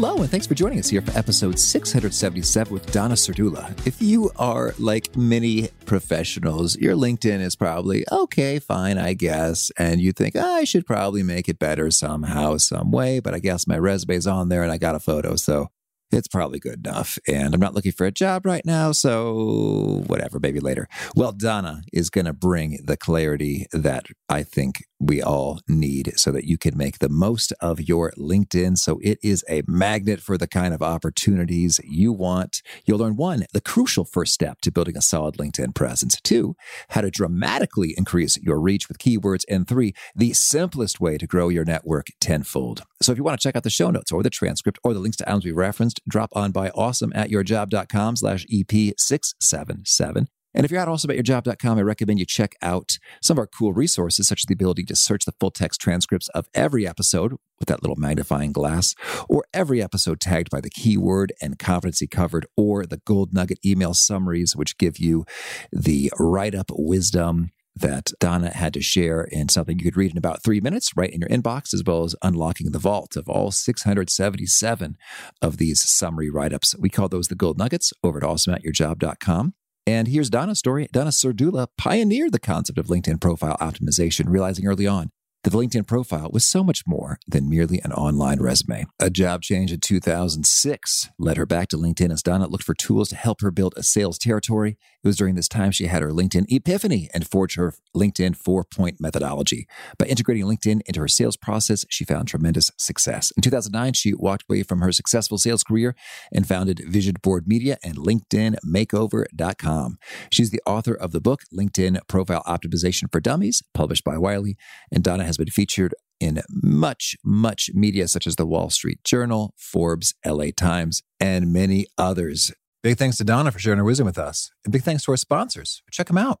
Hello, and thanks for joining us here for episode 677 with Donna Serdula. If you are like many professionals, your LinkedIn is probably okay, fine, I guess. And you think, oh, I should probably make it better somehow, some way. But I guess my resume's on there and I got a photo. So it's probably good enough. And I'm not looking for a job right now, so whatever, maybe later. Well, Donna is going to bring the clarity that I think we all need so that you can make the most of your LinkedIn. So it is a magnet for the kind of opportunities you want. You'll learn one, the crucial first step to building a solid LinkedIn presence. Two, how to dramatically increase your reach with keywords. And three, the simplest way to grow your network tenfold. So if you want to check out the show notes or the transcript or the links to items we referenced, drop on by awesome at yourjob.com slash EP677. And if you're at awesomeatyourjob.com, I recommend you check out some of our cool resources, such as the ability to search the full text transcripts of every episode with that little magnifying glass, or every episode tagged by the keyword and competency covered, or the gold nugget email summaries, which give you the write up wisdom that Donna had to share in something you could read in about three minutes right in your inbox, as well as unlocking the vault of all 677 of these summary write ups. We call those the gold nuggets over at awesomeatyourjob.com. And here's Donna's story. Donna Serdula pioneered the concept of LinkedIn profile optimization, realizing early on the LinkedIn profile was so much more than merely an online resume. A job change in 2006 led her back to LinkedIn as Donna looked for tools to help her build a sales territory. It was during this time she had her LinkedIn epiphany and forged her LinkedIn four point methodology. By integrating LinkedIn into her sales process, she found tremendous success. In 2009, she walked away from her successful sales career and founded Vision Board Media and LinkedInMakeover.com. She's the author of the book LinkedIn Profile Optimization for Dummies, published by Wiley. And Donna has been featured in much, much media such as the Wall Street Journal, Forbes, LA Times, and many others. Big thanks to Donna for sharing her wisdom with us. And big thanks to our sponsors. Check them out.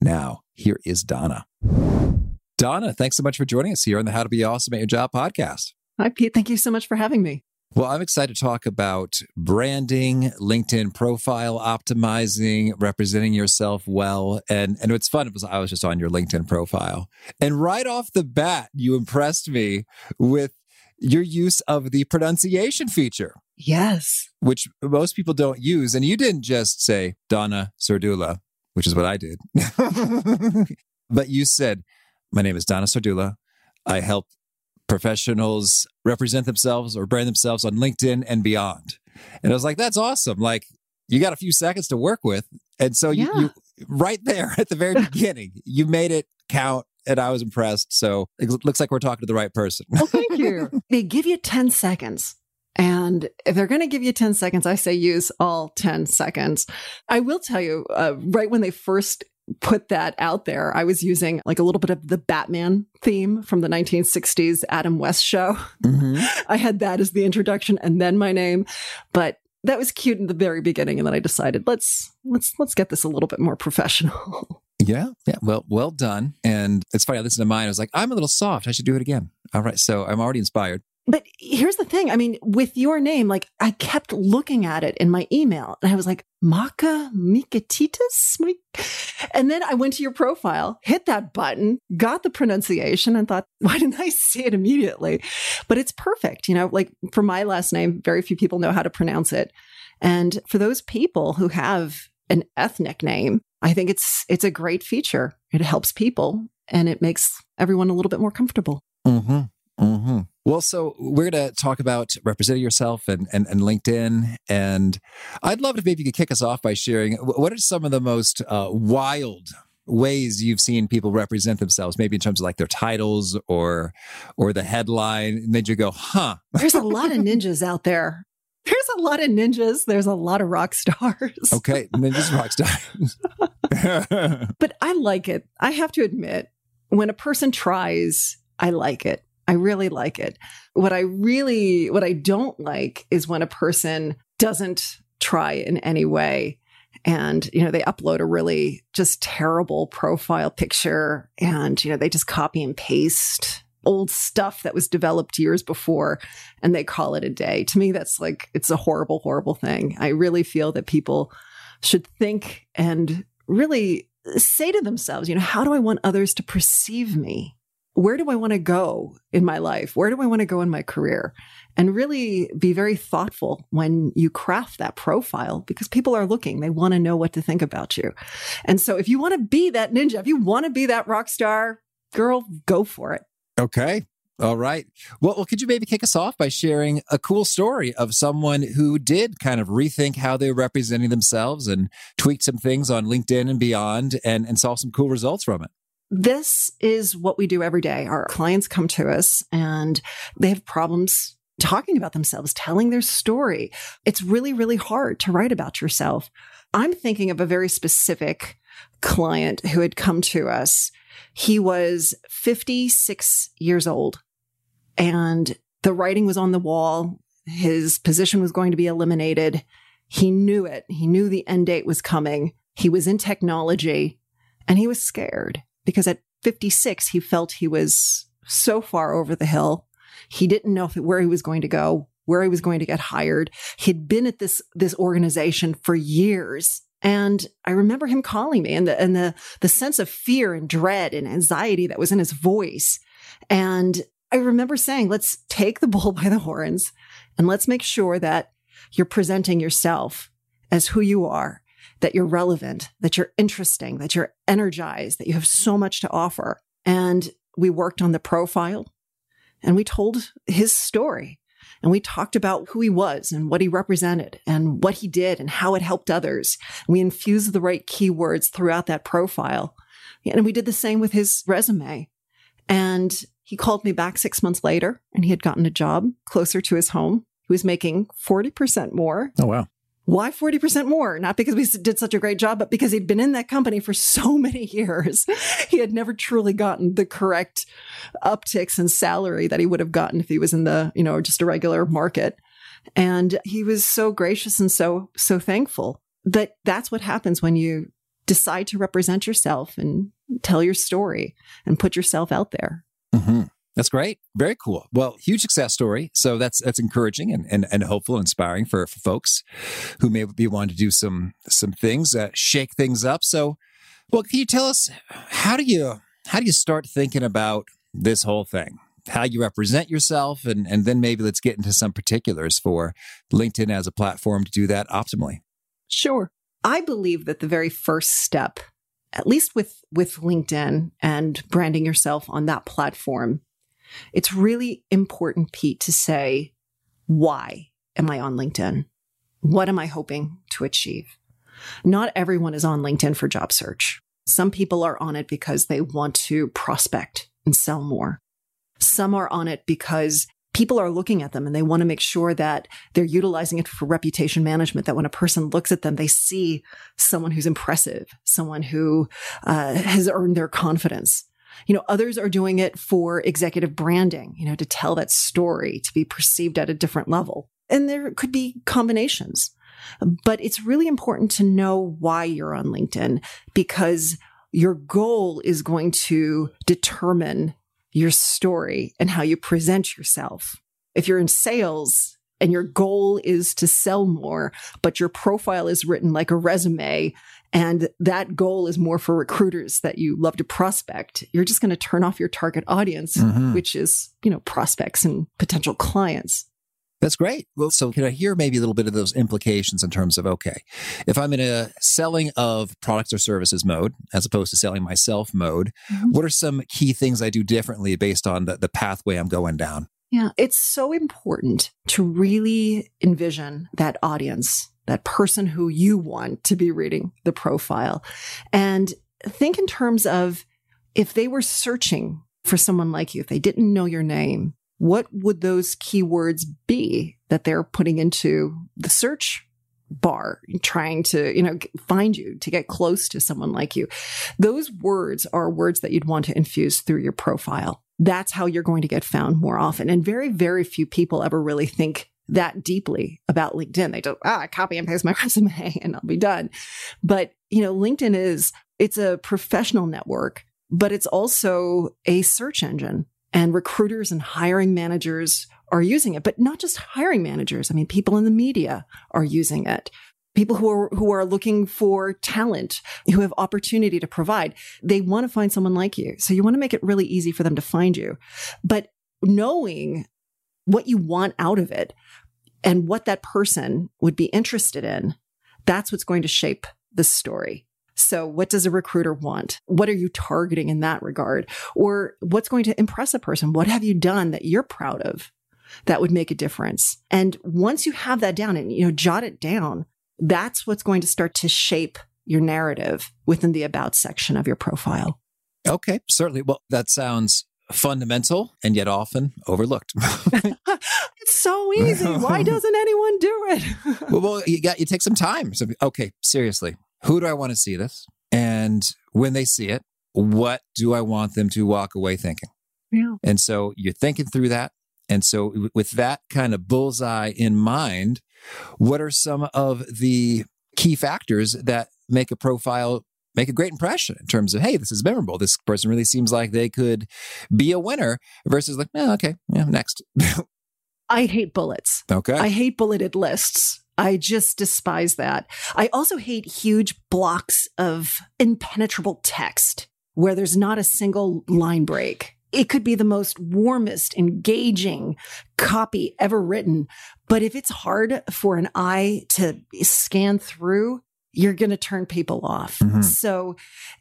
Now, here is Donna. Donna, thanks so much for joining us here on the How to Be Awesome at Your Job podcast. Hi, Pete. Thank you so much for having me. Well, I'm excited to talk about branding, LinkedIn profile optimizing, representing yourself well. And and what's fun was I was just on your LinkedIn profile. And right off the bat, you impressed me with your use of the pronunciation feature. Yes. Which most people don't use. And you didn't just say Donna Serdula, which is what I did. but you said, My name is Donna Serdula. I help professionals represent themselves or brand themselves on LinkedIn and beyond. And I was like, That's awesome. Like, you got a few seconds to work with. And so you, yeah. you right there at the very beginning, you made it count and I was impressed. So it looks like we're talking to the right person. well, thank you. they give you 10 seconds. And if they're going to give you 10 seconds, I say use all 10 seconds. I will tell you, uh, right when they first put that out there, I was using like a little bit of the Batman theme from the 1960s Adam West show. Mm-hmm. I had that as the introduction and then my name. But that was cute in the very beginning and then i decided let's let's let's get this a little bit more professional yeah yeah well well done and it's funny i listened to mine i was like i'm a little soft i should do it again all right so i'm already inspired But here's the thing. I mean, with your name, like I kept looking at it in my email and I was like, Maka Mikatitis? And then I went to your profile, hit that button, got the pronunciation and thought, why didn't I see it immediately? But it's perfect. You know, like for my last name, very few people know how to pronounce it. And for those people who have an ethnic name, I think it's it's a great feature. It helps people and it makes everyone a little bit more comfortable. Mm-hmm. Mm-hmm. Well, so we're going to talk about representing yourself and, and, and, LinkedIn. And I'd love if maybe you could kick us off by sharing what are some of the most uh, wild ways you've seen people represent themselves, maybe in terms of like their titles or or the headline. And then you go, huh. There's a lot of ninjas out there. There's a lot of ninjas. There's a lot of rock stars. Okay, ninjas, rock stars. but I like it. I have to admit, when a person tries, I like it. I really like it. What I really, what I don't like is when a person doesn't try in any way and you know they upload a really just terrible profile picture and you know they just copy and paste old stuff that was developed years before and they call it a day. To me that's like it's a horrible horrible thing. I really feel that people should think and really say to themselves you know how do i want others to perceive me where do I want to go in my life? Where do I want to go in my career? And really be very thoughtful when you craft that profile because people are looking. They want to know what to think about you. And so if you want to be that ninja, if you want to be that rock star girl, go for it. Okay. All right. Well, well, could you maybe kick us off by sharing a cool story of someone who did kind of rethink how they were representing themselves and tweak some things on LinkedIn and beyond and, and saw some cool results from it? This is what we do every day. Our clients come to us and they have problems talking about themselves, telling their story. It's really, really hard to write about yourself. I'm thinking of a very specific client who had come to us. He was 56 years old and the writing was on the wall. His position was going to be eliminated. He knew it. He knew the end date was coming. He was in technology and he was scared because at 56, he felt he was so far over the hill. He didn't know where he was going to go, where he was going to get hired. He'd been at this, this organization for years. And I remember him calling me and the, and the, the sense of fear and dread and anxiety that was in his voice. And I remember saying, let's take the bull by the horns and let's make sure that you're presenting yourself as who you are that you're relevant, that you're interesting, that you're energized, that you have so much to offer. And we worked on the profile and we told his story and we talked about who he was and what he represented and what he did and how it helped others. We infused the right keywords throughout that profile. And we did the same with his resume. And he called me back six months later and he had gotten a job closer to his home. He was making 40% more. Oh, wow. Why 40% more? Not because we did such a great job, but because he'd been in that company for so many years. he had never truly gotten the correct upticks in salary that he would have gotten if he was in the, you know, just a regular market. And he was so gracious and so, so thankful. But that's what happens when you decide to represent yourself and tell your story and put yourself out there. Mm-hmm. That's great. Very cool. Well, huge success story. So that's that's encouraging and and, and hopeful, and inspiring for, for folks who may be wanting to do some some things, uh, shake things up. So, well, can you tell us how do you how do you start thinking about this whole thing? How you represent yourself, and and then maybe let's get into some particulars for LinkedIn as a platform to do that optimally. Sure. I believe that the very first step at least with with LinkedIn and branding yourself on that platform it's really important, Pete, to say, why am I on LinkedIn? What am I hoping to achieve? Not everyone is on LinkedIn for job search. Some people are on it because they want to prospect and sell more. Some are on it because people are looking at them and they want to make sure that they're utilizing it for reputation management. That when a person looks at them, they see someone who's impressive, someone who uh, has earned their confidence. You know, others are doing it for executive branding, you know, to tell that story, to be perceived at a different level. And there could be combinations. But it's really important to know why you're on LinkedIn because your goal is going to determine your story and how you present yourself. if you're in sales and your goal is to sell more, but your profile is written like a resume and that goal is more for recruiters that you love to prospect, you're just going to turn off your target audience, Mhm. which is, you know, prospects and potential clients. That's great. Well, so can I hear maybe a little bit of those implications in terms of okay, if I'm in a selling of products or services mode as opposed to selling myself mode, Mhm. what are some key things I do differently based on the, the pathway I'm going down? Yeah, it's so important to really envision that audience, that person who you want to be reading the profile. And think in terms of if they were searching for someone like you, if they didn't know your name, what would those keywords be that they're putting into the search bar trying to you know find you to get close to someone like you? Those words are words that you'd want to infuse through your profile. That's how you're going to get found more often. And very very few people ever really think that deeply about linkedin. They just ah copy and paste my resume and i'll be done. But you know linkedin is it's a professional network but it's also a search engine and recruiters and hiring managers are using it. But not just hiring managers i mean people in the media are using it. People who are who are looking for talent who have opportunity to provide. They want to find someone like you. So you want to make it really easy for them to find you. But knowing what you want out of it and what that person would be interested in that's what's going to shape the story. So what does a recruiter want? What are you targeting in that regard? Or what's going to impress a person? What have you done that you're proud of that would make a difference? And once you have that down and you know jot it down that's what's going to start to shape your narrative within the about section of your profile. Okay, certainly. Well, that sounds fundamental and yet often overlooked. it's so easy why doesn't anyone do it well, well, you got you take some time. So, okay, seriously, who do I want to see this? And when they see it, what do I want them to walk away thinking? yeah And so you're thinking through that. And so, with that kind of bullseye in mind, what are some of the key factors that make a profile make a great impression in terms of, hey, this is memorable. This person really seems like they could be a winner versus like, oh, okay, yeah, next. i hate bullets okay. I hate bulleted lists. I just despise that. I also hate huge blocks of impenetrable text where there's not a single line break. It could be the most warmest, engaging copy ever written. But if it's hard for an eye to scan through, you're going to turn people off. Mhm. So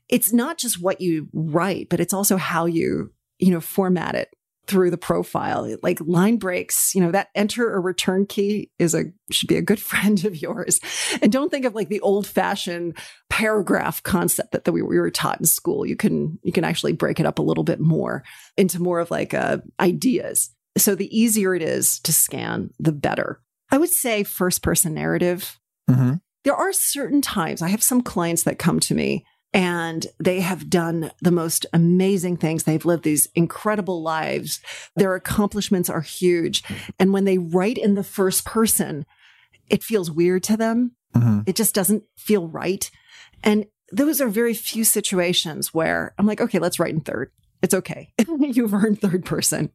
it's not just what you write, but it's also how you, you know, format it through the profile. Like line breaks, you know, that enter or return key is a should be a good friend of yours. And don't think of like the old fashioned paragraph concept that, that we, we were taught in school. You can you can actually break it up a little bit more into more of like uh, ideas. So the easier it is to scan, the better. I would say first person narrative hmm there are certain times I have some clients that come to me and they have done the most amazing things. They've lived these incredible lives. Their accomplishments are huge. And when they write in the first person, it feels weird to them. hmm It just doesn't feel right. And those are very few situations where I'm like, okay, let's write in third. It's okay. you've earned third person.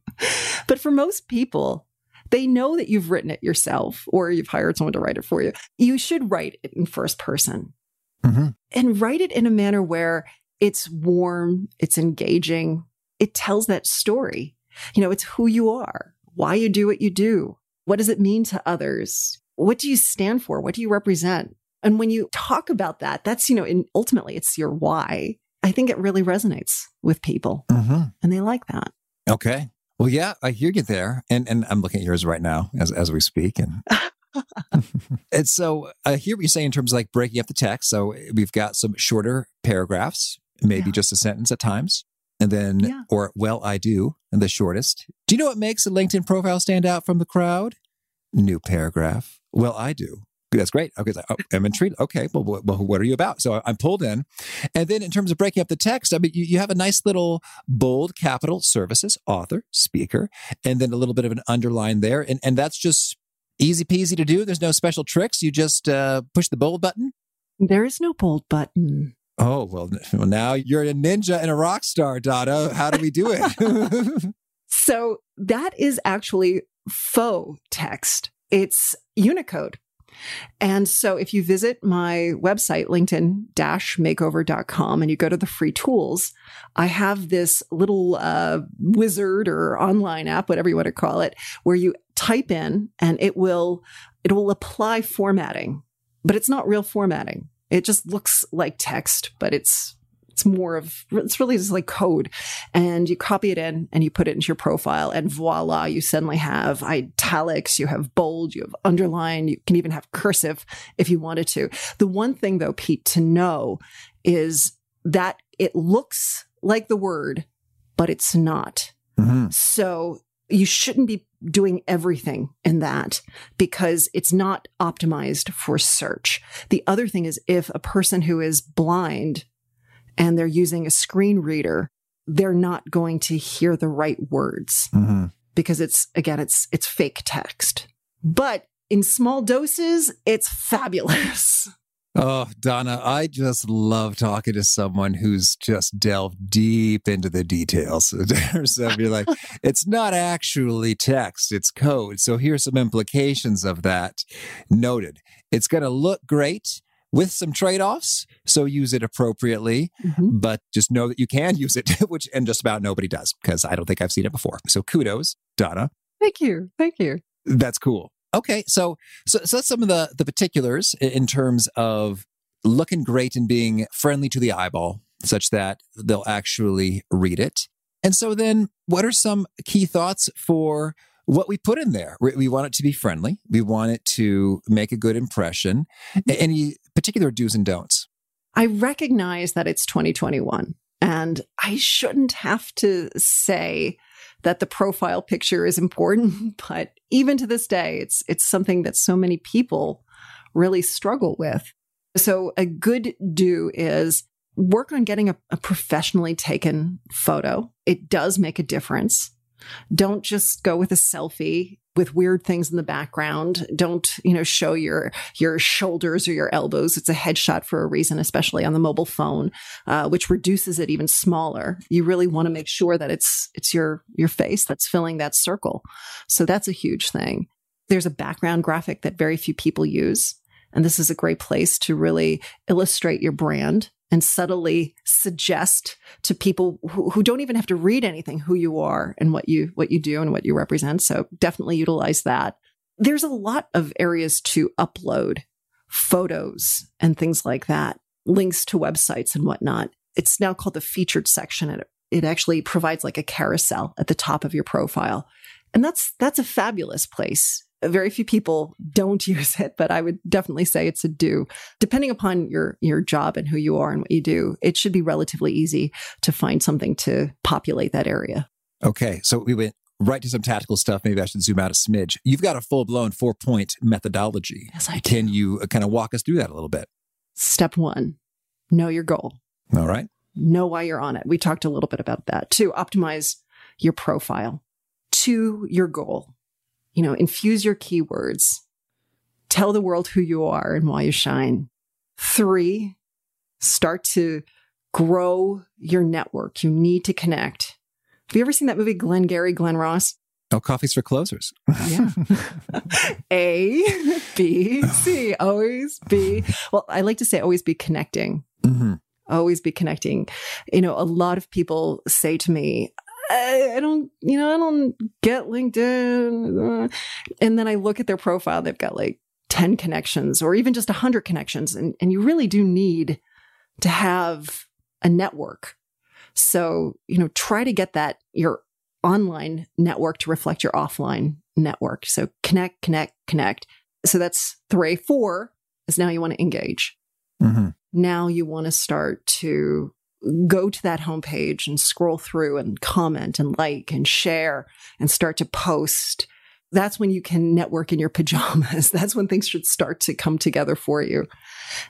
But for most people, they know that you've written it yourself or you've hired someone to write it for you. You should write it in first person hmm and write it in a manner where it's warm, it's engaging, it tells that story. You know, it's who you are, why you do what you do, what does it mean to others, what do you stand for, what do you represent. And when you talk about that, that's, you know, in, ultimately it's your why. I think it really resonates with people hmm and they like that. Okay. Well, yeah, I hear you there, and and I'm looking at yours right now as as we speak, and and so I hear what you're saying in terms of like breaking up the text. So we've got some shorter paragraphs, maybe Yeah. just a sentence at times, and then Yeah. or well, I do, and the shortest. Do you know what makes a LinkedIn profile stand out from the crowd? New paragraph. Well, I do. That's great. Okay, oh, I'm intrigued. Okay, well, what, well, what are you about? So I'm pulled in, and then in terms of breaking up the text, I mean, you, you have a nice little bold capital services author speaker, and then a little bit of an underline there, and and that's just easy peasy to do. There's no special tricks. You just uh, push the bold button. There is no bold button. Oh well, now you're a ninja and a rock star, Donna. How do we do it? So that is actually faux text. It's Unicode. And so if you visit my website, linkedin-makeover.com, and you go to the free tools, I have this little uh, wizard or online app, whatever you want to call it, where you type in and it will, it will apply formatting, but it's not real formatting. It just looks like text, but it's it's more of it's really just like code and you copy it in and you put it into your profile and voila you suddenly have italics you have bold you have underline you can even have cursive if you wanted to the one thing though pete to know is that it looks like the word but it's not mm-hmm. so you shouldn't be doing everything in that because it's not optimized for search. The other thing is if a person who is blind and they're using a screen reader, they're not going to hear the right words mm-hmm. because it's, again, it's, it's fake text. But in small doses, it's fabulous. Oh, Donna, I just love talking to someone who's just delved deep into the details. so you're like, it's not actually text, it's code. So here's some implications of that. Noted. It's going to look great with some trade offs. So use it appropriately, mm-hmm. but just know that you can use it, which, and just about nobody does because I don't think I've seen it before. So kudos, Donna. Thank you. Thank you. That's cool. Okay. So, so, so that's some of the, the particulars in terms of looking great and being friendly to the eyeball such that they'll actually read it. And so then what are some key thoughts for what we put in there. We want it to be friendly. We want it to make a good impression. Mm-hmm. Any particular do's and don'ts? I recognize that it's 2021 and I shouldn't have to say that the profile picture is important, but even to this day, it's, it's something that so many people really struggle with. So a good do is work on getting a, a professionally taken photo. It does make a difference. Don't just go with a selfie with weird things in the background. Don't, you know, show your, your shoulders or your elbows. It's a headshot for a reason, especially on the mobile phone, uh, which reduces it even smaller. You really want to make sure that it's, it's your, your face that's filling that circle. So that's a huge thing. There's a background graphic that very few people use. And this is a great place to really illustrate your brand and subtly suggest to people who, who, don't even have to read anything who you are and what you what you do and what you represent. So definitely utilize that. There's a lot of areas to upload photos and things like that links to websites and whatnot. It's now called the featured section. And it, it actually provides like a carousel at the top of your profile. And that's that's a fabulous place very few people don't use it, but I would definitely say it's a do. Depending upon your your job and who you are and what you do, it should be relatively easy to find something to populate that area. Okay, so we went right to some tactical stuff. Maybe I should zoom out a smidge. You've got a full blown four point methodology. Yes, I do. Can you uh, kind of walk us through that a little bit? Step one: know your goal. All right. Know why you're on it. We talked a little bit about that. Two: optimize your profile to your goal you know, infuse your keywords, tell the world who you are and why you shine. Three, start to grow your network. You need to connect. Have you ever seen that movie, Glenn Glengarry, Glen Ross? Oh, coffees for closers. yeah. A, B, C, always be. Well, I like to say always be connecting. Mm-hmm. Always be connecting. You know, a lot of people say to me, I, I don't, you know, I don't get LinkedIn. And then I look at their profile, they've got like 10 connections or even just 100 connections. And, and you really do need to have a network. So, you know, try to get that, your online network to reflect your offline network. So connect, connect, connect. So that's three. Four is now you want to engage. Mm-hmm. Now you want to start to go to that homepage and scroll through and comment and like and share and start to post, that's when you can network in your pajamas. That's when things should start to come together for you.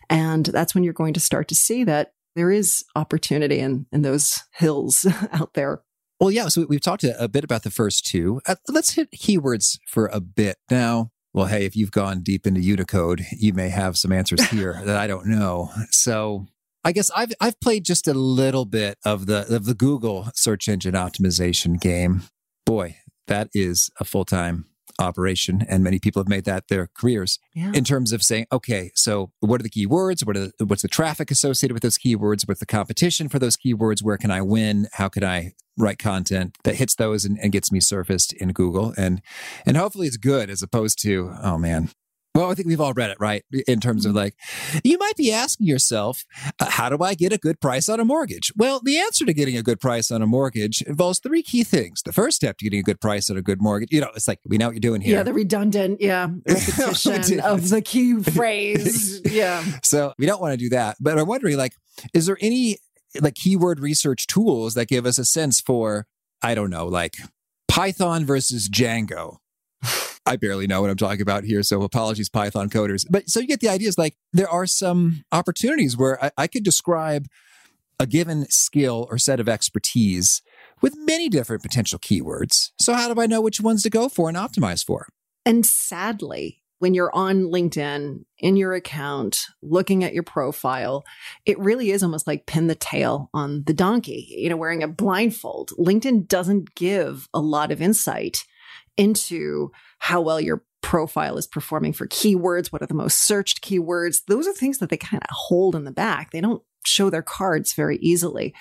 And that's when you're going to start to see that there is opportunity in, in those hills out there. Well, yeah. So we've talked a, bit about the first two. Uh, let's hit keywords for a bit now. Well, hey, if you've gone deep into Unicode, you may have some answers here that I don't know. So I guess I've I've played just a little bit of the of the Google search engine optimization game. Boy, that is a full time operation and many people have made that their careers Yeah. in terms of saying okay so what are the keywords? What are the, what's the traffic associated with those keywords? What's the competition for those keywords? Where can i win? How can i write content that hits those and, and gets me surfaced in google? And and hopefully it's good as opposed to oh man well, I think we've all read it, right? In terms of like, you might be asking yourself, uh, how do I get a good price on a mortgage? Well, the answer to getting a good price on a mortgage involves three key things. The first step to getting a good price on a good mortgage, you know, it's like, we know what you're doing here. Yeah, the redundant, yeah, repetition of the key phrase. Yeah. So we don't want to do that. But I'm wondering, like, is there any like keyword research tools that give us a sense for, I don't know, like Python versus Django? I barely know what I'm talking about here, so apologies, Python coders. But so you get the idea is like there are some opportunities where I, I could describe a given skill or set of expertise with many different potential keywords. So how do I know which ones to go for and optimize for? And sadly, when you're on LinkedIn in your account, looking at your profile, it really is almost like pin the tail on the donkey, you know, wearing a blindfold. LinkedIn doesn't give a lot of insight into how well your profile is performing for keywords, what are the most searched keywords. Those are things that they kind of hold in the back. They don't show their cards very easily.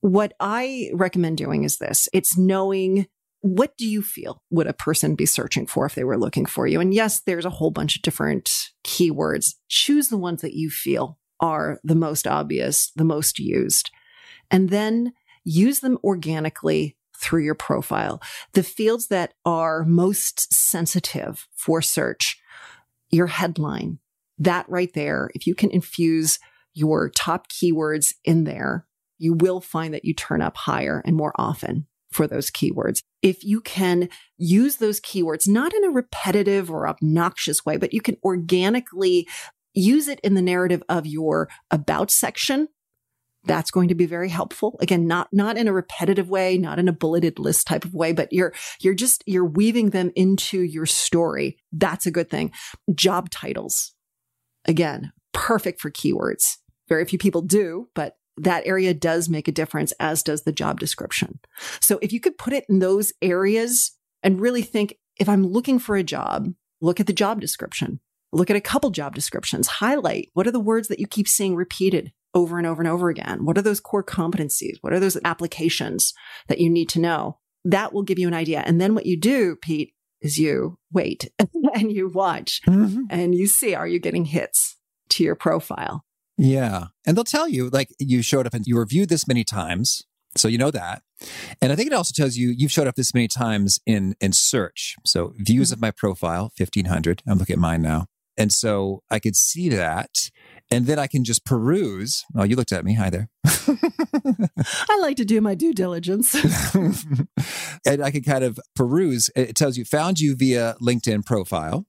What I recommend doing is this it's knowing what do you feel would a person be searching for if they were looking for you? And yes, there's a whole bunch of different keywords. Choose the ones that you feel are the most obvious, the most used, and then use them organically through your profile. The fields that are most sensitive for search, your headline, that right there, if you can infuse your top keywords in there, you will find that you turn up higher and more often for those keywords. If you can use those keywords, not in a repetitive or obnoxious way, but you can organically use it in the narrative of your about section. That's going to be very helpful. Again, not, not in a repetitive way, not in a bulleted list type of way, but you're, you're just, you're weaving them into your story. That's a good thing. Job titles. Again, perfect for keywords. Very few people do, but that area does make a difference, as does the job description. So if you could put it in those areas and really think, if I'm looking for a job, look at the job description, look at a couple job descriptions, highlight what are the words that you keep seeing repeated over and over and over again? What are those core competencies? What are those applications that you need to know? That will give you an idea. And then what you do, Pete, is you wait and you watch Mm-hmm. and you see, are you getting hits to your profile? Yeah. And they'll tell you, like, you showed up and you were viewed this many times. So you know that. And I think it also tells you you've showed up this many times in in search. So views of my profile, 1500. I'm looking at mine now. And so I could see that. And then I can just peruse. Oh, you looked at me. Hi there. I like to do my due diligence. and I can kind of peruse. It tells you found you via LinkedIn profile.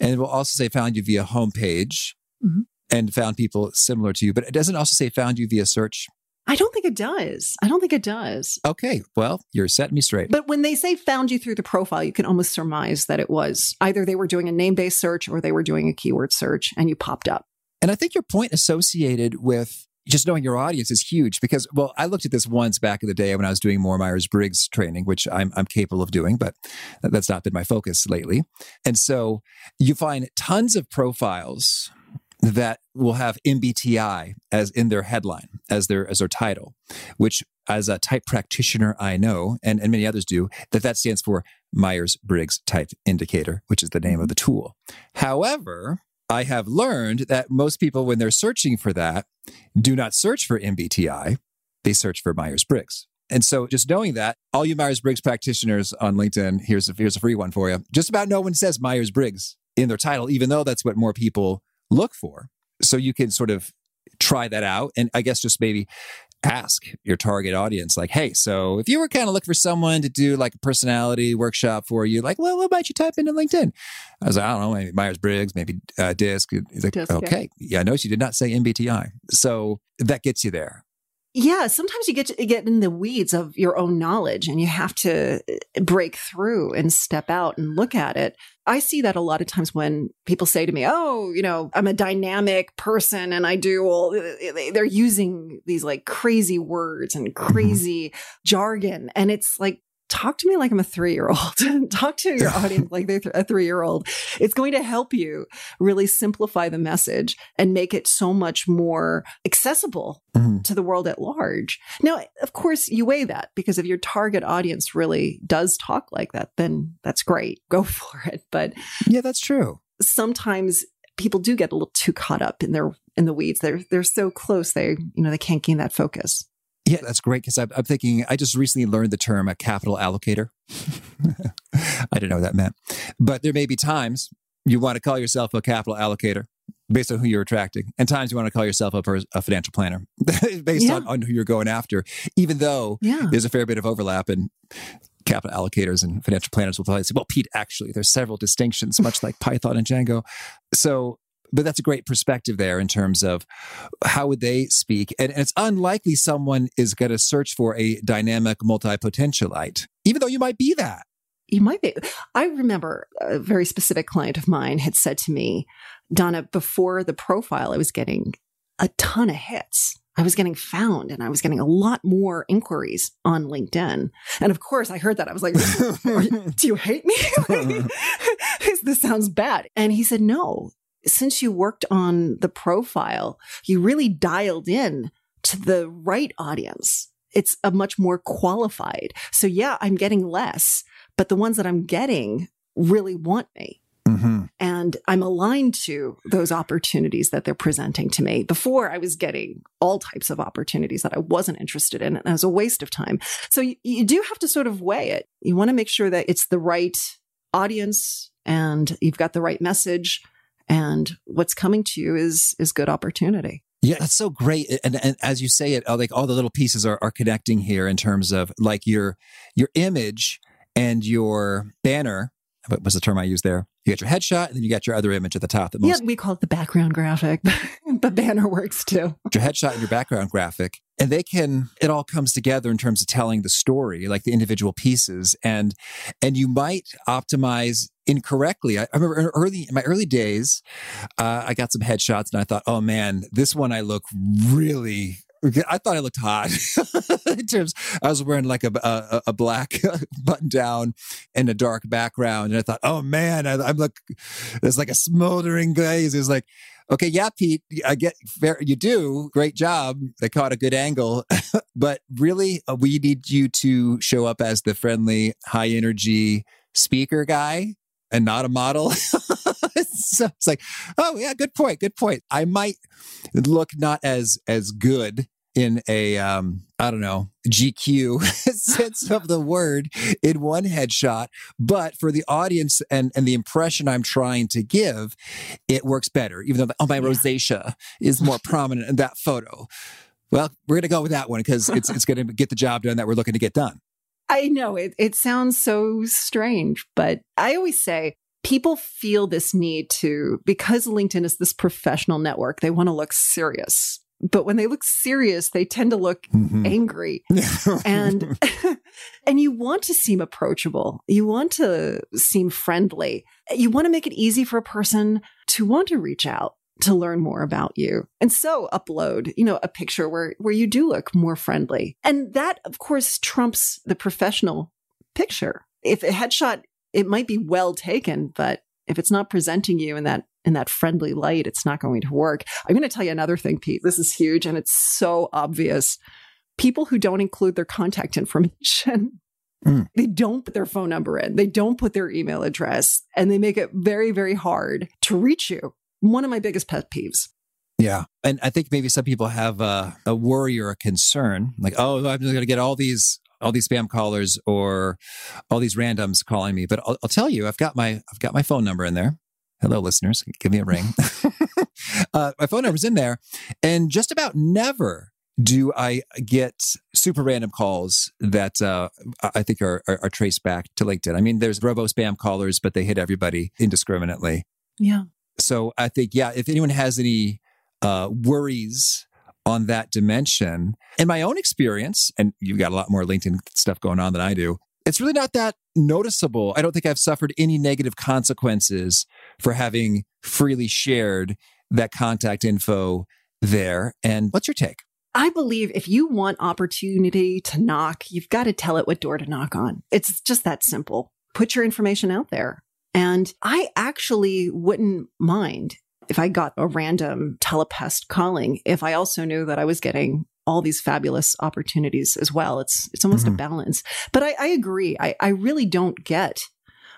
And it will also say found you via homepage Mhm. and found people similar to you. But it doesn't also say found you via search. I don't think it does. I don't think it does. Okay, well, you're setting me straight. But when they say found you through the profile, you can almost surmise that it was either they were doing a name based search or they were doing a keyword search and you popped up. And I think your point associated with just knowing your audience is huge because, well, I looked at this once back in the day when I was doing more Myers Briggs training, which I'm, I'm capable of doing, but that's not been my focus lately. And so you find tons of profiles that will have MBTI as in their headline, as their as their title, which as a type practitioner I know, and, and many others do, that that stands for Myers Briggs Type Indicator, which is the name of the tool. However, I have learned that most people, when they're searching for that, do not search for MBTI, they search for Myers Briggs. And so just knowing that, all you Myers Briggs practitioners on LinkedIn, here's a, here's a free one for you. Just about no one says Myers Briggs in their title, even though that's what more people look for. So you can sort of try that out. And I guess just maybe ask your target audience, like, hey, so if you were kind of looking for someone to do like a personality workshop for you, like, well, what might you type into LinkedIn? I was like, I don't know, maybe Myers Briggs, maybe uh, DISC. He's like, DISC, yeah. okay. Yeah, I noticed you did not say MBTI. So that gets you there. Yeah, sometimes you get to get in the weeds of your own knowledge and you have to uh, break through and step out and look at it. I see that a lot of times when people say to me, "Oh, you know, I'm a dynamic person and I do all uh, uh, they're using these like crazy words and mm-hmm. crazy jargon." And it's like talk to me like I'm a three year old. talk to your audience like they're a three year old. It's going to help you really simplify the message and make it so much more accessible mm-hmm. to the world at large. Now, of course, you weigh that because if your target audience really does talk like that, then that's great. Go for it. But yeah, that's true. Sometimes people do get a little too caught up in their in the weeds. They're they're so close. They you know they can't gain that focus. Yeah, that's great because I'm, I'm, thinking I just recently learned the term a capital allocator. I didn't know what that meant, but there may be times you want to call yourself a capital allocator based on who you're attracting, and times you want to call yourself a, a financial planner based yeah. on, on who you're going after. Even though yeah. there's a fair bit of overlap and capital allocators and financial planners will probably say, well, Pete, actually, there's several distinctions, much like Python and Django. So but that's a great perspective there in terms of how would they speak and, and it's unlikely someone is going to search for a dynamic multi-potentialite even though you might be that you might be i remember a very specific client of mine had said to me donna before the profile i was getting a ton of hits I was getting found and I was getting a lot more inquiries on LinkedIn. And of course, I heard that. I was like, Do you hate me? this sounds bad. And he said, No, since you worked on the profile, you really dialed in to the right audience. It's a much more qualified. So yeah, I'm getting less, but the ones that I'm getting really want me. Mm-hmm. And I'm aligned to those opportunities that they're presenting to me. Before I was getting all types of opportunities that I wasn't interested in, and it was a waste of time. So you, you do have to sort of weigh it. You want to make sure that it's the right audience and you've got the right message and what's coming to you is is good opportunity. Yeah, that's so great. And, and as you say it, uh, like all the little pieces are, are connecting here in terms of like your your image and your banner. What was the term I used there? You got your headshot and then you got your other image at the top. That most, yeah, we call it the background graphic. the banner works too. Your headshot and your background graphic. And they can, it all comes together in terms of telling the story, like the individual pieces. And, and you might optimize incorrectly. I, I remember in early in my early days, uh, I got some headshots and I thought, oh man, this one I look really I thought I looked hot in terms. I was wearing like a a, a black button down and a dark background, and I thought, oh man, I, am like there's like a smoldering glaze. It's like, okay, yeah, Pete, I get fair, you do great job. They caught a good angle, but really, uh, we need you to show up as the friendly, high energy speaker guy and not a model. so it's like, oh yeah, good point, good point. I might look not as as good in a um, I don't know GQ sense of the word in one headshot, but for the audience and and the impression I'm trying to give, it works better. Even though oh my yeah. rosacea is more prominent in that photo. Well, we're going to go with that one because it's it's going to get the job done that we're looking to get done. I know it, it sounds so strange, but I always say people feel this need to, because LinkedIn is this professional network, they want to look serious. But when they look serious, they tend to look mm-hmm. angry. and and you want to seem approachable. You want to seem friendly. You want to make it easy for a person to want to reach out to learn more about you. And so upload, you know, a picture where where you do look more friendly. And that of course trumps the professional picture. If a headshot it might be well taken, but if it's not presenting you in that in that friendly light, it's not going to work. I'm going to tell you another thing, Pete. This is huge and it's so obvious. People who don't include their contact information Mm. They don't put their phone number in. They don't put their email address and they make it very, very hard to reach you one of my biggest pet peeves. Yeah. And I think maybe some people have a, a worry or a concern like, oh, I'm going to get all these all these spam callers or all these randoms calling me. But I'll, I'll, tell you, I've got my I've got my phone number in there. Hello, listeners, give me a ring. uh, my phone number's in there, and just about never do I get super random calls that uh, I think are, are, are traced back to LinkedIn. I mean, there's robo spam callers, but they hit everybody indiscriminately. Yeah. So I think, yeah, if anyone has any uh, worries on that dimension, in my own experience, and you've got a lot more LinkedIn stuff going on than I do, it's really not that noticeable. I don't think I've suffered any negative consequences for having freely shared that contact info there. And what's your take? I believe if you want opportunity to knock, you've got to tell it what door to knock on. It's just that simple. Put your information out there. And I actually wouldn't mind if I got a random telepest calling, if I also knew that I was getting all these fabulous opportunities as well. It's it's almost mm-hmm. a balance. But I, I agree. I, I really don't get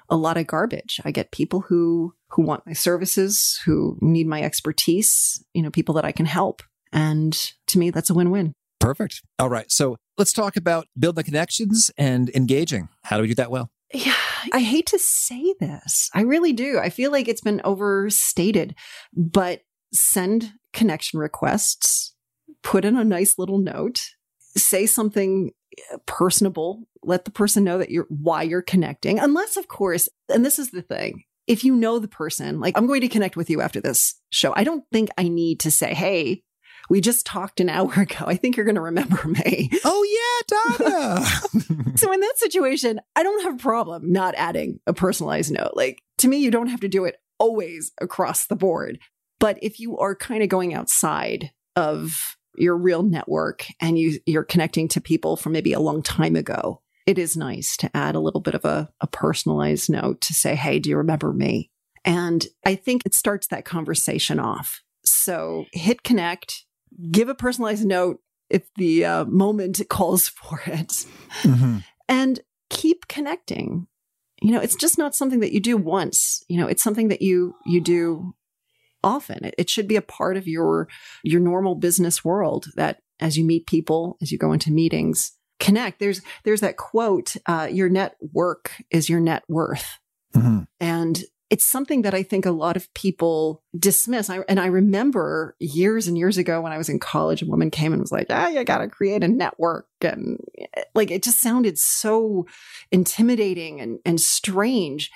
a lot of garbage. I get people who who want my services, who need my expertise, you know, people that I can help. And to me, that's a win-win. Perfect. All right. So let's talk about building connections and engaging. How do we do that well? Yeah, I hate to say this. I really do. I feel like it's been overstated, but send connection requests, put in a nice little note, say something personable, let the person know that you're why you're connecting. Unless, of course, and this is the thing, if you know the person, like I'm going to connect with you after this show, I don't think I need to say, hey, we just talked an hour ago. I think you're going to remember me. Oh, yeah, Donna. so, in that situation, I don't have a problem not adding a personalized note. Like, to me, you don't have to do it always across the board. But if you are kind of going outside of your real network and you, you're connecting to people from maybe a long time ago, it is nice to add a little bit of a, a personalized note to say, Hey, do you remember me? And I think it starts that conversation off. So hit connect, give a personalized note if the uh, moment calls for it, mm-hmm. and keep connecting. You know, it's just not something that you do once. You know, it's something that you you do often. It, should be a part of your your normal business world that as you meet people, as you go into meetings, connect. There's there's that quote: uh, "Your network is your net worth," mm-hmm. and it's something that I think a lot of people dismiss. I, and I remember years and years ago when I was in college, a woman came and was like, ah, you got to create a network. And like, it just sounded so intimidating and, and strange.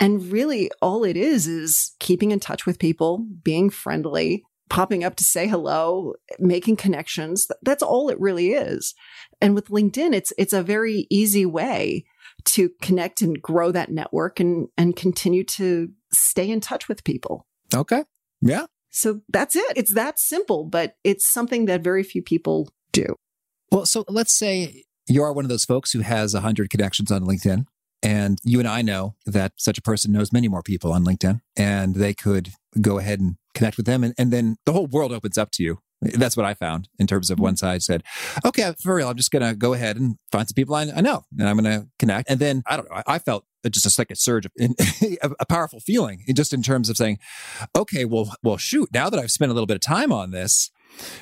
And really, all it is is keeping in touch with people, being friendly, popping up to say hello, making connections. That's all it really is. And with LinkedIn, it's it's a very easy way to connect and grow that network and and continue to stay in touch with people. Okay. Yeah. So that's it. It's that simple, but it's something that very few people do. Well, so let's say you are one of those folks who has 100 connections on LinkedIn. And you and I know that such a person knows many more people on LinkedIn, and they could go ahead and connect with them. And, and then the whole world opens up to you that's what I found in terms of one side said, okay, for real, I'm just going to go ahead and find some people I, I know and I'm going to connect. And then I don't know, I, I felt just a, like a surge of a powerful feeling just in terms of saying, okay, well, well, shoot, now that I've spent a little bit of time on this,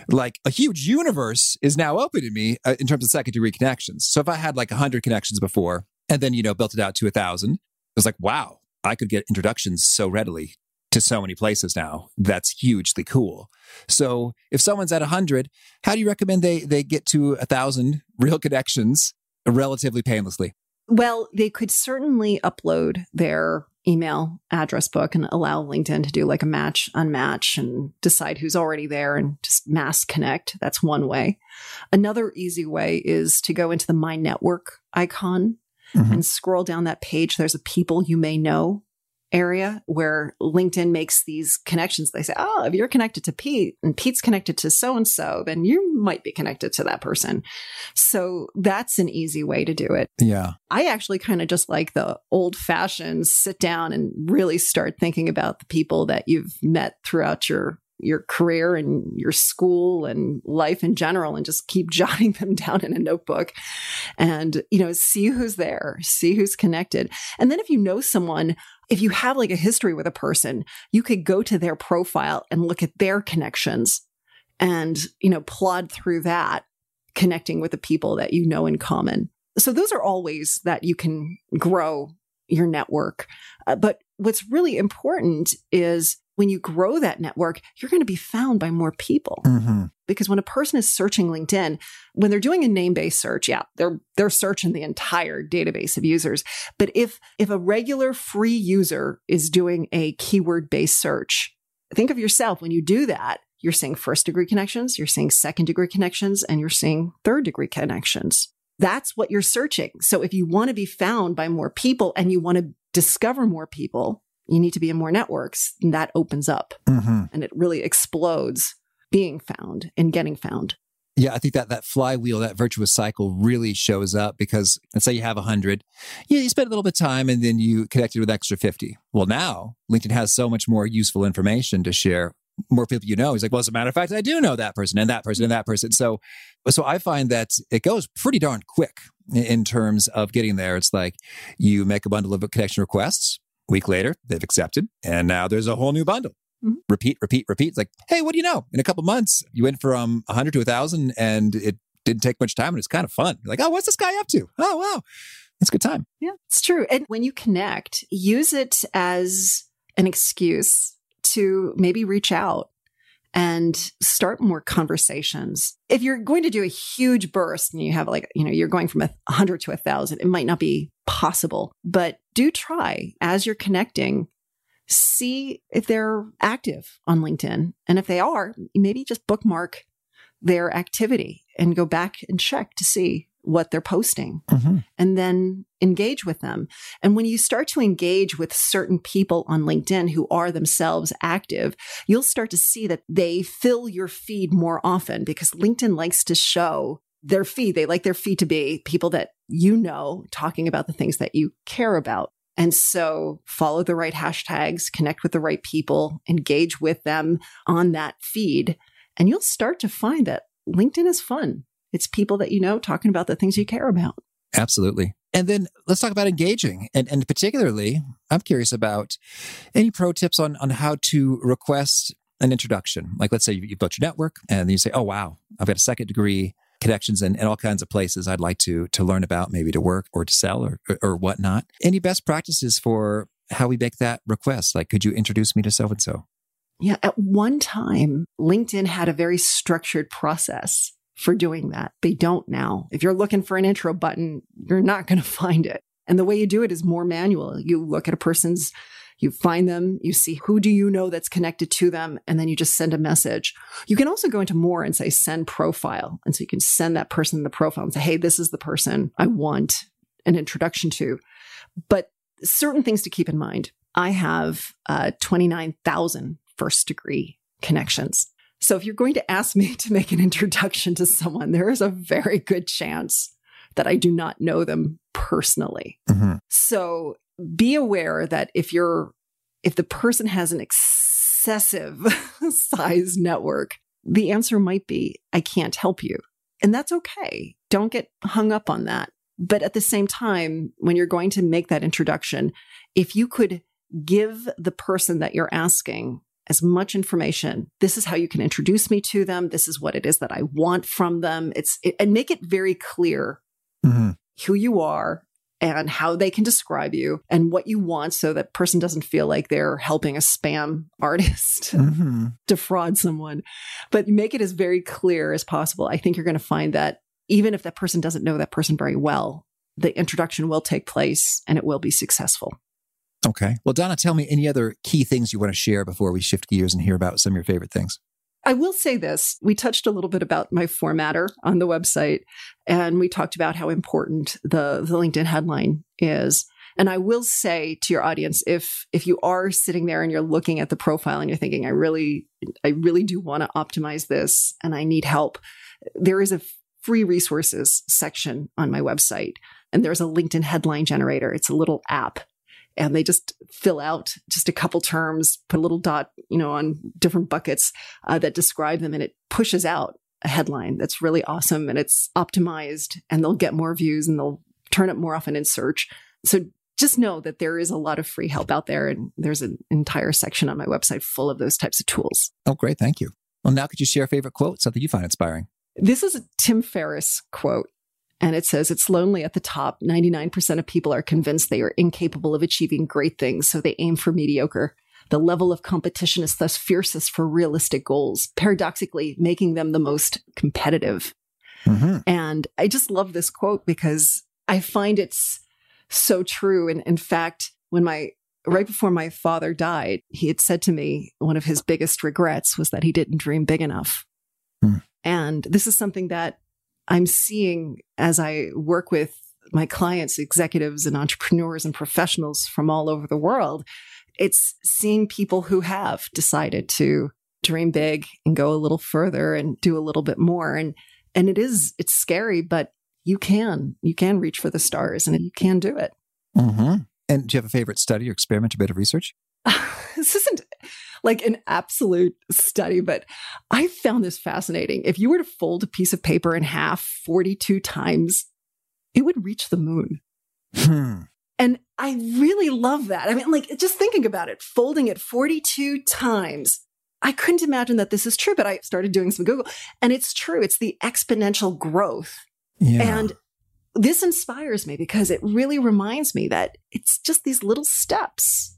like a huge universe is now open to me uh, in terms of second degree connections. So if I had like a hundred connections before and then, you know, built it out to a thousand, it was like, wow, I could get introductions so readily to so many places now. That's hugely cool. So if someone's at a 100, how do you recommend they, they get to a 1,000 real connections relatively painlessly? Well, they could certainly upload their email address book and allow LinkedIn to do like a match, unmatch, and decide who's already there and just mass connect. That's one way. Another easy way is to go into the My Network icon mm-hmm. and scroll down that page. There's a people you may know area where LinkedIn makes these connections. They say, oh, if you're connected to Pete and Pete's connected to so and so, then you might be connected to that person. So that's an easy way to do it. Yeah. I actually kind of just like the old fashioned sit down and really start thinking about the people that you've met throughout your your career and your school and life in general and just keep jotting them down in a notebook and you know see who's there see who's connected and then if you know someone if you have like a history with a person, you could go to their profile and look at their connections and, you know, plod through that, connecting with the people that you know in common. So those are all ways that you can grow your network. Uh, but what's really important is when you grow that network, you're going to be found by more people. Mm-hmm. Because when a person is searching LinkedIn, when they're doing a name-based search, yeah, they're they're searching the entire database of users. But if if a regular free user is doing a keyword-based search, think of yourself when you do that, you're seeing first degree connections, you're seeing second degree connections, and you're seeing third degree connections. That's what you're searching. So if you want to be found by more people and you want to discover more people, you need to be in more networks. And that opens up mm-hmm. and it really explodes being found and getting found. Yeah, I think that that flywheel, that virtuous cycle really shows up because let's say you have 100. Yeah, you spend a little bit of time and then you connected with extra 50. Well, now LinkedIn has so much more useful information to share. More people you know. He's like, well, as a matter of fact, I do know that person and that person and that person. So, so I find that it goes pretty darn quick in terms of getting there. It's like you make a bundle of connection requests. Week later, they've accepted, and now there's a whole new bundle. Mhm. Repeat, repeat, repeat. It's like, hey, what do you know? In a couple months, you went from 100 to 1,000, and it didn't take much time, and it's kind of fun. You're like, oh, what's this guy up to? Oh, wow, it's a good time. Yeah, it's true. And when you connect, use it as an excuse to maybe reach out and start more conversations. If you're going to do a huge burst and you have like, you know, you're going from a 100 to a 1,000, it might not be possible, but do try as you're connecting, see if they're active on LinkedIn. And if they are, maybe just bookmark their activity and go back and check to see what they're posting mm-hmm. and then engage with them. And when you start to engage with certain people on LinkedIn who are themselves active, you'll start to see that they fill your feed more often because LinkedIn likes to show their feed. They like their feed to be people that you know talking about the things that you care about. And so follow the right hashtags, connect with the right people, engage with them on that feed. And you'll start to find that LinkedIn is fun. It's people that you know talking about the things you care about. Absolutely. And then let's talk about engaging. And, and particularly, I'm curious about any pro tips on, on how to request an introduction. Like, let's say you- you've built your network and you say, oh, wow, I've got a second degree connections and, in all kinds of places I'd like to, to learn about, maybe to work or to sell or, or, or whatnot. Any best practices for how we make that request? Like, could you introduce me to so and so? Yeah. At one time, LinkedIn had a very structured process for doing that. They don't now. If you're looking for an intro button, you're not going to find it. And the way you do it is more manual. You look at a person's, you find them, you see who do you know that's connected to them, and then you just send a message. You can also go into more and say send profile. And so you can send that person the profile and say, hey, this is the person I want an introduction to. But certain things to keep in mind. I have uh, 29,000 first degree connections. So if you're going to ask me to make an introduction to someone, there is a very good chance that I do not know them personally. Mm-hmm. So be aware that if you're if the person has an excessive size network, the answer might be I can't help you. And that's okay. Don't get hung up on that. But at the same time, when you're going to make that introduction, if you could give the person that you're asking as much information, this is how you can introduce me to them, this is what it is that I want from them. It's it, and make it very clear Mm-hmm. who you are and how they can describe you and what you want so that person doesn't feel like they're helping a spam artist Mm-hmm. defraud someone but make it as very clear as possible i think you're going to find that even if that person doesn't know that person very well the introduction will take place and it will be successful Okay. Well, Donna, tell me any other key things you want to share before we shift gears and hear about some of your favorite things. I will say this. We touched a little bit about my formatter on the website, and we talked about how important the, the LinkedIn headline is. And I will say to your audience, if if you are sitting there and you're looking at the profile and you're thinking, I really, I really do want to optimize this and I need help, there is a free resources section on my website. And there's a LinkedIn headline generator. It's a little app and they just fill out just a couple terms, put a little dot, you know, on different buckets uh, that describe them, and it pushes out a headline that's really awesome and it's optimized, and they'll get more views and they'll turn up more often in search. So just know that there is a lot of free help out there, and there's an entire section on my website full of those types of tools. Oh, great. Thank you. Well, now could you share a favorite quote, something you find inspiring? This is a Tim Ferriss quote. And it says, It's lonely at the top. 99% of people are convinced they are incapable of achieving great things, so they aim for mediocre. The level of competition is thus fiercest for realistic goals, paradoxically making them the most competitive. Mm-hmm. And I just love this quote because I find it's so true. And in fact, when my right before my father died, he had said to me one of his biggest regrets was that he didn't dream big enough. Hmm. And this is something that I'm seeing as I work with my clients, executives and entrepreneurs and professionals from all over the world. It's seeing people who have decided to dream big and go a little further and do a little bit more. And and it is, it's scary, but you can, you can reach for the stars and you can do it. Mm-hmm. And do you have a favorite study or experiment or bit of research? this isn't like an absolute study, but I found this fascinating. If you were to fold a piece of paper in half 42 times, it would reach the moon. Hmm. And I really love that. I mean, like, just thinking about it, folding it 42 times. I couldn't imagine that this is true, but I started doing some Google and it's true. It's the exponential growth. Yeah. And this inspires me because it really reminds me that it's just these little steps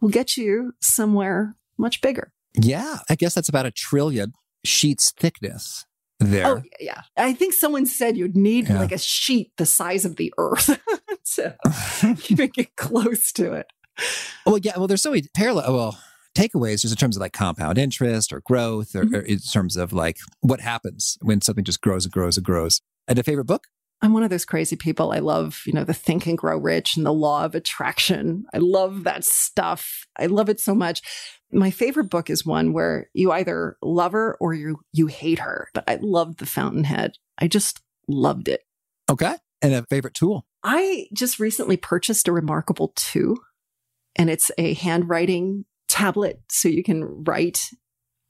will get you somewhere much bigger. yeah, I guess that's about a trillion sheets thickness there. Oh, yeah. I think someone said you'd need Yeah. like a sheet the size of the earth to even get close to it. Well, yeah. Well, there's so many parallel. Well, takeaways just in terms of like compound interest or growth, or, mm-hmm. or in terms of like what happens when something just grows and grows and grows. And a favorite book? I'm one of those crazy people. I love, you know, the Think and Grow Rich and the Law of Attraction. I love that stuff. I love it so much. My favorite book is one where you either love her or you you hate her. But I loved The Fountainhead. I just loved it. Okay. And a favorite tool? I just recently purchased a Remarkable 2, and it's a handwriting tablet. So you can write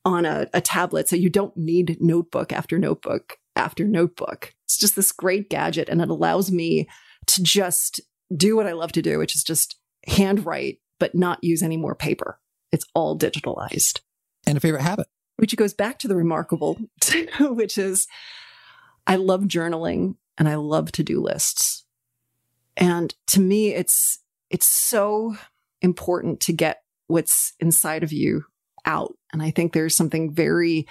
on a, a tablet. So you don't need notebook after notebook after notebook. It's just this great gadget, and it allows me to just do what I love to do, which is just handwrite, but not use any more paper. It's all digitalized And a favorite habit? which goes back to the remarkable, which is I love journaling and I love to do lists. And to me, it's it's so important to get what's inside of you out. And I think there's something very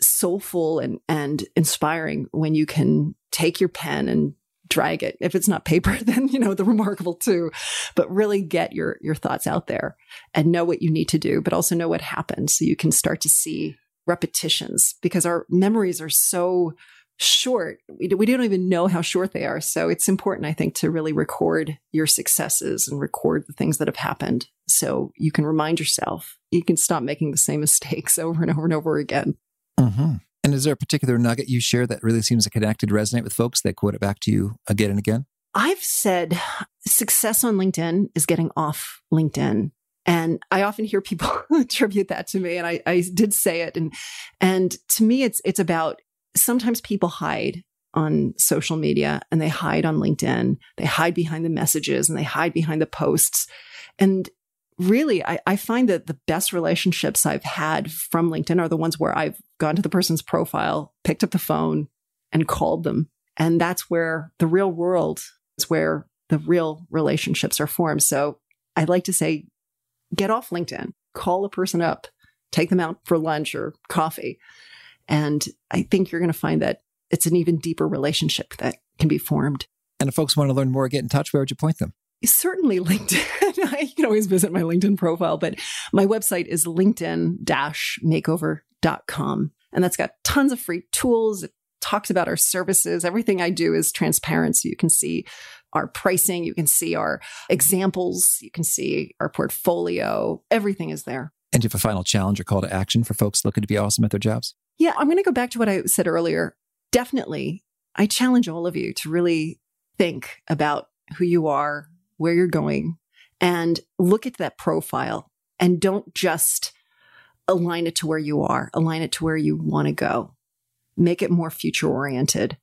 soulful and, and inspiring when you can take your pen and drag it. If it's not paper, then you know the remarkable too. But really get your your thoughts out there and know what you need to do, but also know what happened so you can start to see repetitions because our memories are so short. We, we don't even know how short they are. So it's important, I think, to really record your successes and record the things that have happened so you can remind yourself. You can stop making the same mistakes over and over and over again. Mm-hmm. And is there a particular nugget you share that really seems to connect and resonate with folks that quote it back to you again and again? I've said success on LinkedIn is getting off LinkedIn. And I often hear people attribute that to me. And I, I did say it. And and to me it's it's about sometimes people hide on social media and they hide on LinkedIn. They hide behind the messages and they hide behind the posts. And really, I, I find that the best relationships I've had from LinkedIn are the ones where I've gone to the person's profile, picked up the phone, and called them. And that's where the real world is where the real relationships are formed. So I'd like to say, get off LinkedIn, call a person up, take them out for lunch or coffee. And I think you're going to find that it's an even deeper relationship that can be formed. And if folks want to learn more, get in touch, where would you point them? Certainly LinkedIn. you can always visit my LinkedIn profile, but my website is linkedin makeover.com. And that's got tons of free tools. It talks about our services. Everything I do is transparent. So you can see our pricing, you can see our examples, you can see our portfolio. Everything is there. And do you have a final challenge or call to action for folks looking to be awesome at their jobs? Yeah, I'm going to go back to what I said earlier. Definitely, I challenge all of you to really think about who you are, where you're going, and look at that profile and don't just align it to where you are, align it to where you want to go. Make it more future oriented.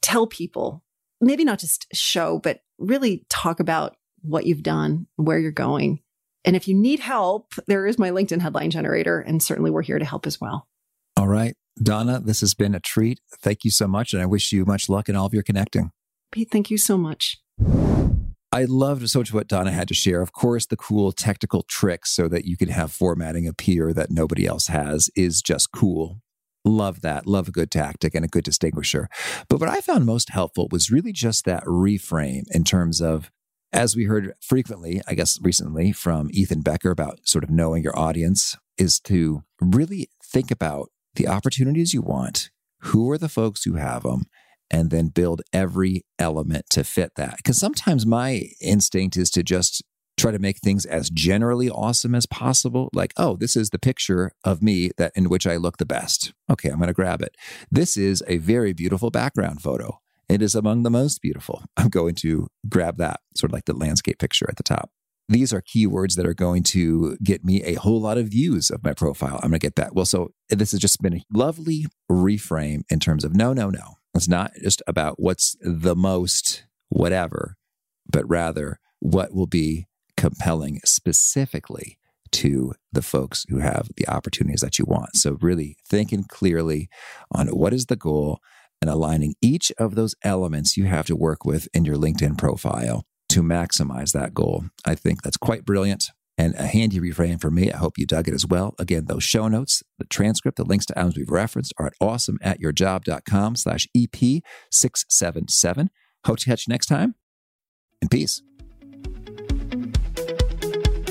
Tell people, maybe not just show, but really talk about what you've done, where you're going. And if you need help, there is my LinkedIn headline generator, and certainly we're here to help as well. All right. Donna, this has been a treat. Thank you so much. And I wish you much luck in all of your connecting. Pete, thank you so much. I loved so much what Donna had to share. Of course, the cool technical tricks so that you can have formatting appear that nobody else has is just cool. Love that. Love a good tactic and a good distinguisher. But what I found most helpful was really just that reframe in terms of, as we heard frequently, I guess recently from Ethan Becker about sort of knowing your audience, is to really think about the opportunities you want, who are the folks who have them, and then build every element to fit that. Because sometimes my instinct is to just try to make things as generally awesome as possible. Like, oh, this is the picture of me that in which I look the best. Okay, I'm going to grab it. This is a very beautiful background photo. It is among the most beautiful. I'm going to grab that, sort of like the landscape picture at the top. These are keywords that are going to get me a whole lot of views of my profile. I'm going to get that. Well, so this has just been a lovely reframe in terms of no, no, no. It's not just about what's the most whatever, but rather what will be compelling specifically to the folks who have the opportunities that you want. So, really thinking clearly on what is the goal and aligning each of those elements you have to work with in your LinkedIn profile to maximize that goal. I think that's quite brilliant and a handy reframe for me. I hope you dug it as well. Again, those show notes, the transcript, the links to items we've referenced are at awesomeatyourjob.com slash EP677. Hope to catch you next time and peace.